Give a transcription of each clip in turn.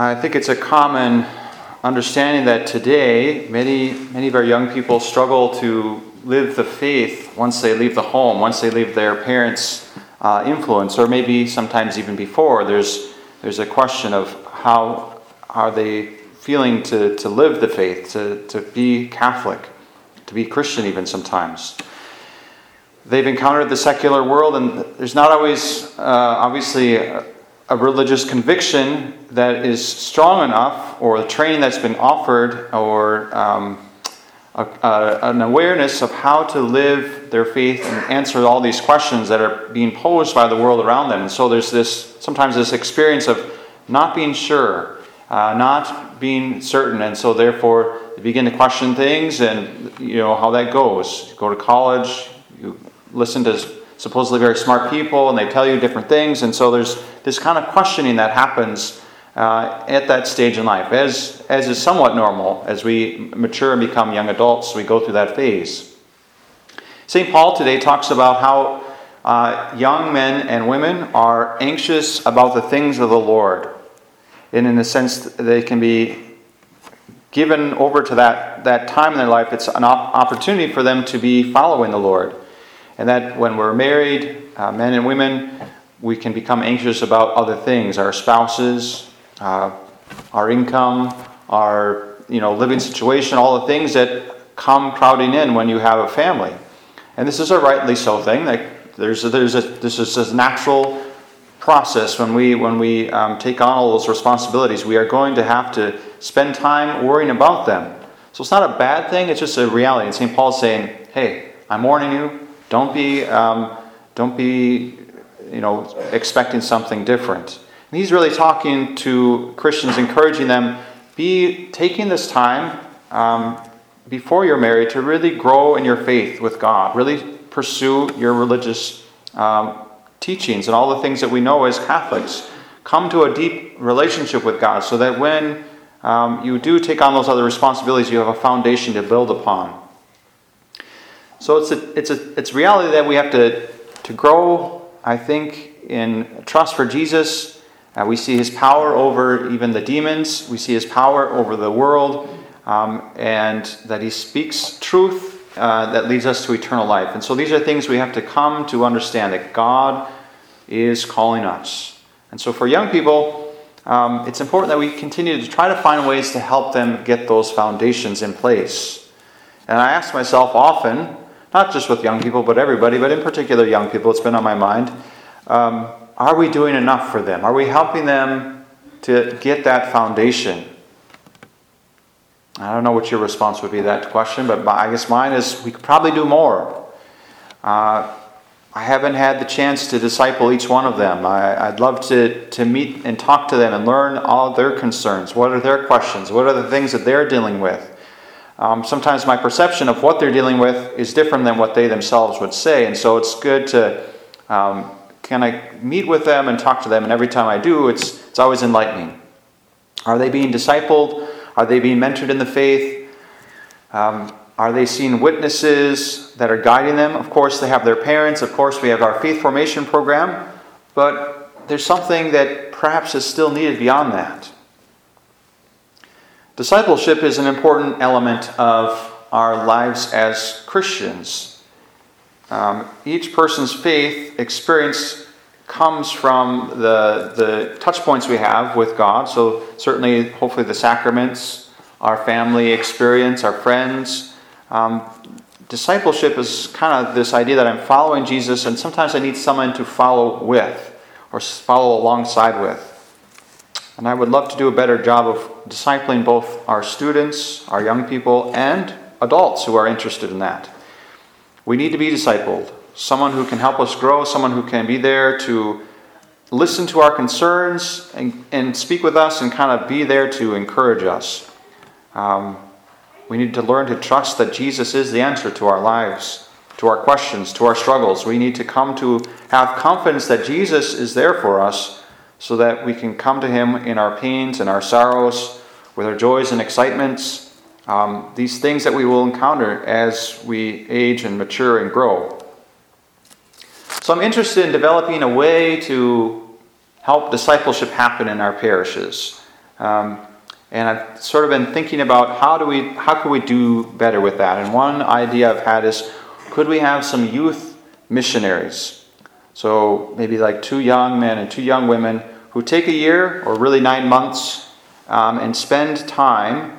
I think it's a common understanding that today many, many of our young people struggle to live the faith once they leave the home, once they leave their parents' uh, influence, or maybe sometimes even before. There's, there's a question of how are they feeling to, to live the faith, to, to be Catholic, to be Christian even sometimes. They've encountered the secular world, and there's not always, uh, obviously, a, religious conviction that is strong enough, or the training that's been offered, or um, a, a, an awareness of how to live their faith and answer all these questions that are being posed by the world around them. And so there's this sometimes this experience of not being sure, uh, not being certain, and so therefore they begin to question things and you know how that goes. You go to college, you listen to supposedly very smart people, and they tell you different things, and so there's this kind of questioning that happens uh, at that stage in life, as, as is somewhat normal as we mature and become young adults, we go through that phase. St. Paul today talks about how uh, young men and women are anxious about the things of the Lord. And in a sense, they can be given over to that, that time in their life. It's an op- opportunity for them to be following the Lord. And that when we're married, uh, men and women, we can become anxious about other things our spouses, uh, our income, our you know living situation, all the things that come crowding in when you have a family. And this is a rightly so thing. Like there's a, there's a, this is a natural process when we when we um, take on all those responsibilities. We are going to have to spend time worrying about them. So it's not a bad thing. It's just a reality. And St. Paul's saying, "Hey, I'm warning you. Don't be um, don't be you know expecting something different." And he's really talking to Christians, encouraging them be taking this time um, before you're married to really grow in your faith with God, really pursue your religious um, teachings and all the things that we know as Catholics. Come to a deep relationship with God so that when um, you do take on those other responsibilities, you have a foundation to build upon. So it's a, it's a it's reality that we have to to grow, I think, in trust for Jesus uh, we see his power over even the demons. We see his power over the world, um, and that he speaks truth uh, that leads us to eternal life. And so these are things we have to come to understand that God is calling us. And so for young people, um, it's important that we continue to try to find ways to help them get those foundations in place. And I ask myself often, not just with young people, but everybody, but in particular young people, it's been on my mind. Um, are we doing enough for them? Are we helping them to get that foundation? I don't know what your response would be to that question, but I guess mine is we could probably do more. Uh, I haven't had the chance to disciple each one of them. I, would love to, to meet and talk to them and learn all their concerns. What are their questions? What are the things that they're dealing with? Um, sometimes my perception of what they're dealing with is different than what they themselves would say, and so it's good to um, can I meet with them and talk to them? And every time I do, it's, it's always enlightening. Are they being discipled? Are they being mentored in the faith? Um, are they seeing witnesses that are guiding them? Of course, they have their parents. Of course, we have our faith formation program. But there's something that perhaps is still needed beyond that. Discipleship is an important element of our lives as Christians. Um, each person's faith experience comes from the, the touch points we have with God. So, certainly, hopefully, the sacraments, our family experience, our friends. Um, discipleship is kind of this idea that I'm following Jesus, and sometimes I need someone to follow with or follow alongside with. And I would love to do a better job of discipling both our students, our young people, and adults who are interested in that. We need to be discipled. Someone who can help us grow, someone who can be there to listen to our concerns and, and speak with us and kind of be there to encourage us. Um, we need to learn to trust that Jesus is the answer to our lives, to our questions, to our struggles. We need to come to have confidence that Jesus is there for us so that we can come to Him in our pains and our sorrows, with our joys and excitements um, these things that we will encounter as we age and mature and grow. So I'm interested in developing a way to help discipleship happen in our parishes. Um, and I've sort of been thinking about how do we how can we do better with that. And one idea I've had is could we have some youth missionaries? So maybe like two young men and two young women who take a year or really nine months um, and spend time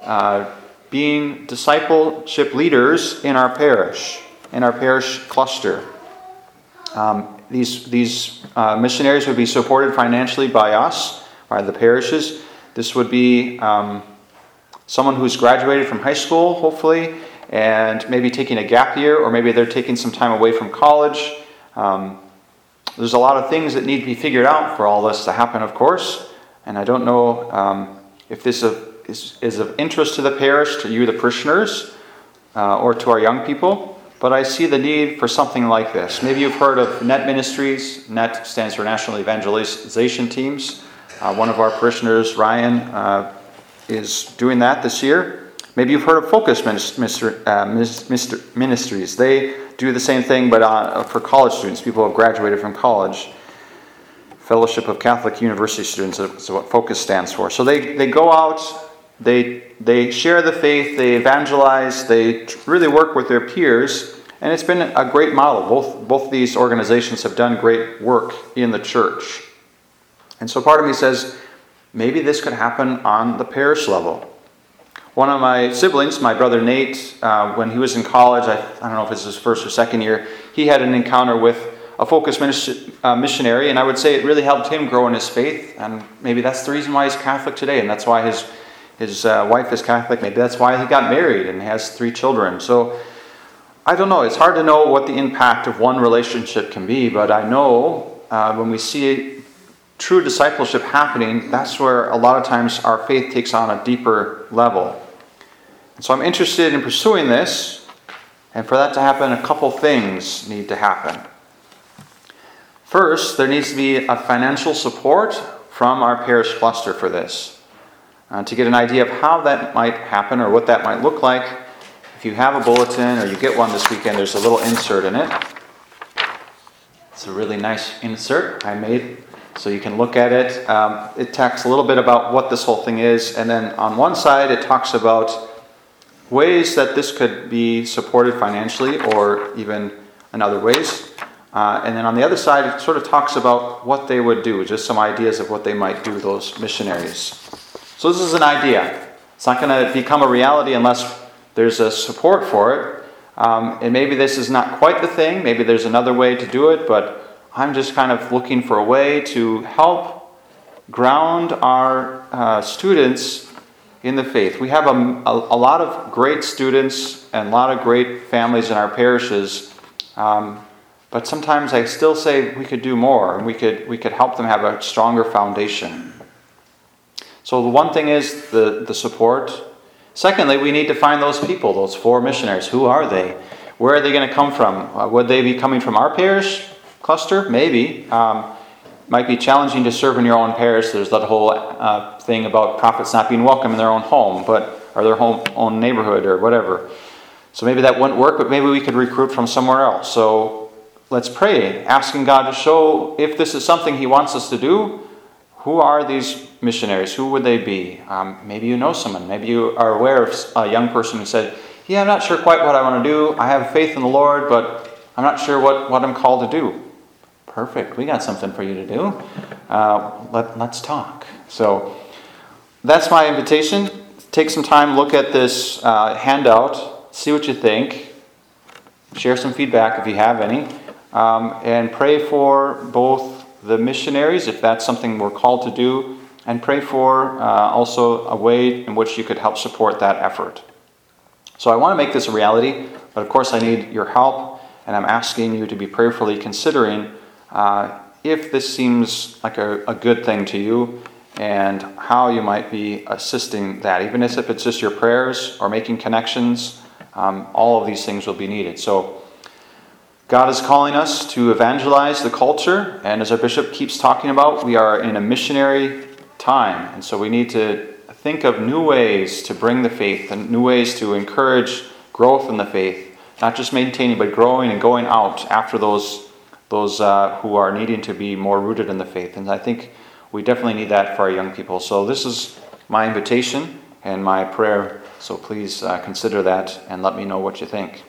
uh, being discipleship leaders in our parish, in our parish cluster. Um, these these uh, missionaries would be supported financially by us, by the parishes. This would be um, someone who's graduated from high school, hopefully, and maybe taking a gap year, or maybe they're taking some time away from college. Um, there's a lot of things that need to be figured out for all this to happen, of course, and I don't know um, if this is, is, of interest to the parish, to you, the parishioners, uh, or to our young people, but I see the need for something like this. Maybe you've heard of NET Ministries. NET stands for National Evangelization Teams. Uh, one of our parishioners, Ryan, uh, is doing that this year. Maybe you've heard of Focus uh, Ministries. They do the same thing, but uh, for college students, people who have graduated from college. Fellowship of Catholic University Students is what Focus stands for. So they, they go out, they, they share the faith, they evangelize, they really work with their peers, and it's been a great model. Both, both these organizations have done great work in the church. And so part of me says, maybe this could happen on the parish level. One of my siblings, my brother Nate, uh, when he was in college, I, I don't know if it's his first or second year, he had an encounter with a focus uh, missionary, and I would say it really helped him grow in his faith. And maybe that's the reason why he's Catholic today, and that's why his his uh, wife is Catholic. Maybe that's why he got married and has three children. So I don't know. It's hard to know what the impact of one relationship can be, but I know uh, when we see true discipleship happening, that's where a lot of times our faith takes on a deeper level. And so I'm interested in pursuing this, and for that to happen, a couple things need to happen. First, there needs to be a financial support from our parish cluster for this. Uh, to get an idea of how that might happen or what that might look like, if you have a bulletin or you get one this weekend, there's a little insert in it. It's a really nice insert I made so you can look at it. Um, it talks a little bit about what this whole thing is, and then on one side it talks about ways that this could be supported financially or even in other ways. Uh, and then on the other side, it sort of talks about what they would do, just some ideas of what they might do, those missionaries. So this is an idea. It's not going to become a reality unless there's a support for it. Um, and maybe this is not quite the thing. Maybe there's another way to do it, but I'm just kind of looking for a way to help ground our uh, students in the faith. We have a, a, a, lot of great students and a lot of great families in our parishes, um, but sometimes I still say we could do more and we could, we could help them have a stronger foundation. So, the one thing is the, the support. Secondly, we need to find those people, those four missionaries. Who are they? Where are they going to come from? Uh, would they be coming from our parish? Cluster? Maybe. Um, might be challenging to serve in your own parish. There's that whole uh, thing about prophets not being welcome in their own home, but or their home, own neighborhood or whatever. So maybe that wouldn't work, but maybe we could recruit from somewhere else. So let's pray, asking God to show if this is something He wants us to do. Who are these missionaries? Who would they be? Um, maybe you know someone. Maybe you are aware of a young person who said, Yeah, I'm not sure quite what I want to do. I have faith in the Lord, but I'm not sure what, what I'm called to do. Perfect. We got something for you to do. Uh, let, let's talk. So that's my invitation. Take some time, look at this uh, handout, see what you think, share some feedback if you have any, um, and pray for both the missionaries, if that's something we're called to do, and pray for uh, also a way in which you could help support that effort. So I want to make this a reality, but of course I need your help, and I'm asking you to be prayerfully considering uh, if this seems like a, a good thing to you and how you might be assisting that, even if it's just your prayers or making connections, um, all of these things will be needed. So, God is calling us to evangelize the culture, and as our bishop keeps talking about, we are in a missionary time, and so we need to think of new ways to bring the faith and new ways to encourage growth in the faith, not just maintaining, but growing and going out after those those uh, who are needing to be more rooted in the faith. And I think we definitely need that for our young people. So, this is my invitation and my prayer. So, please uh, consider that and let me know what you think.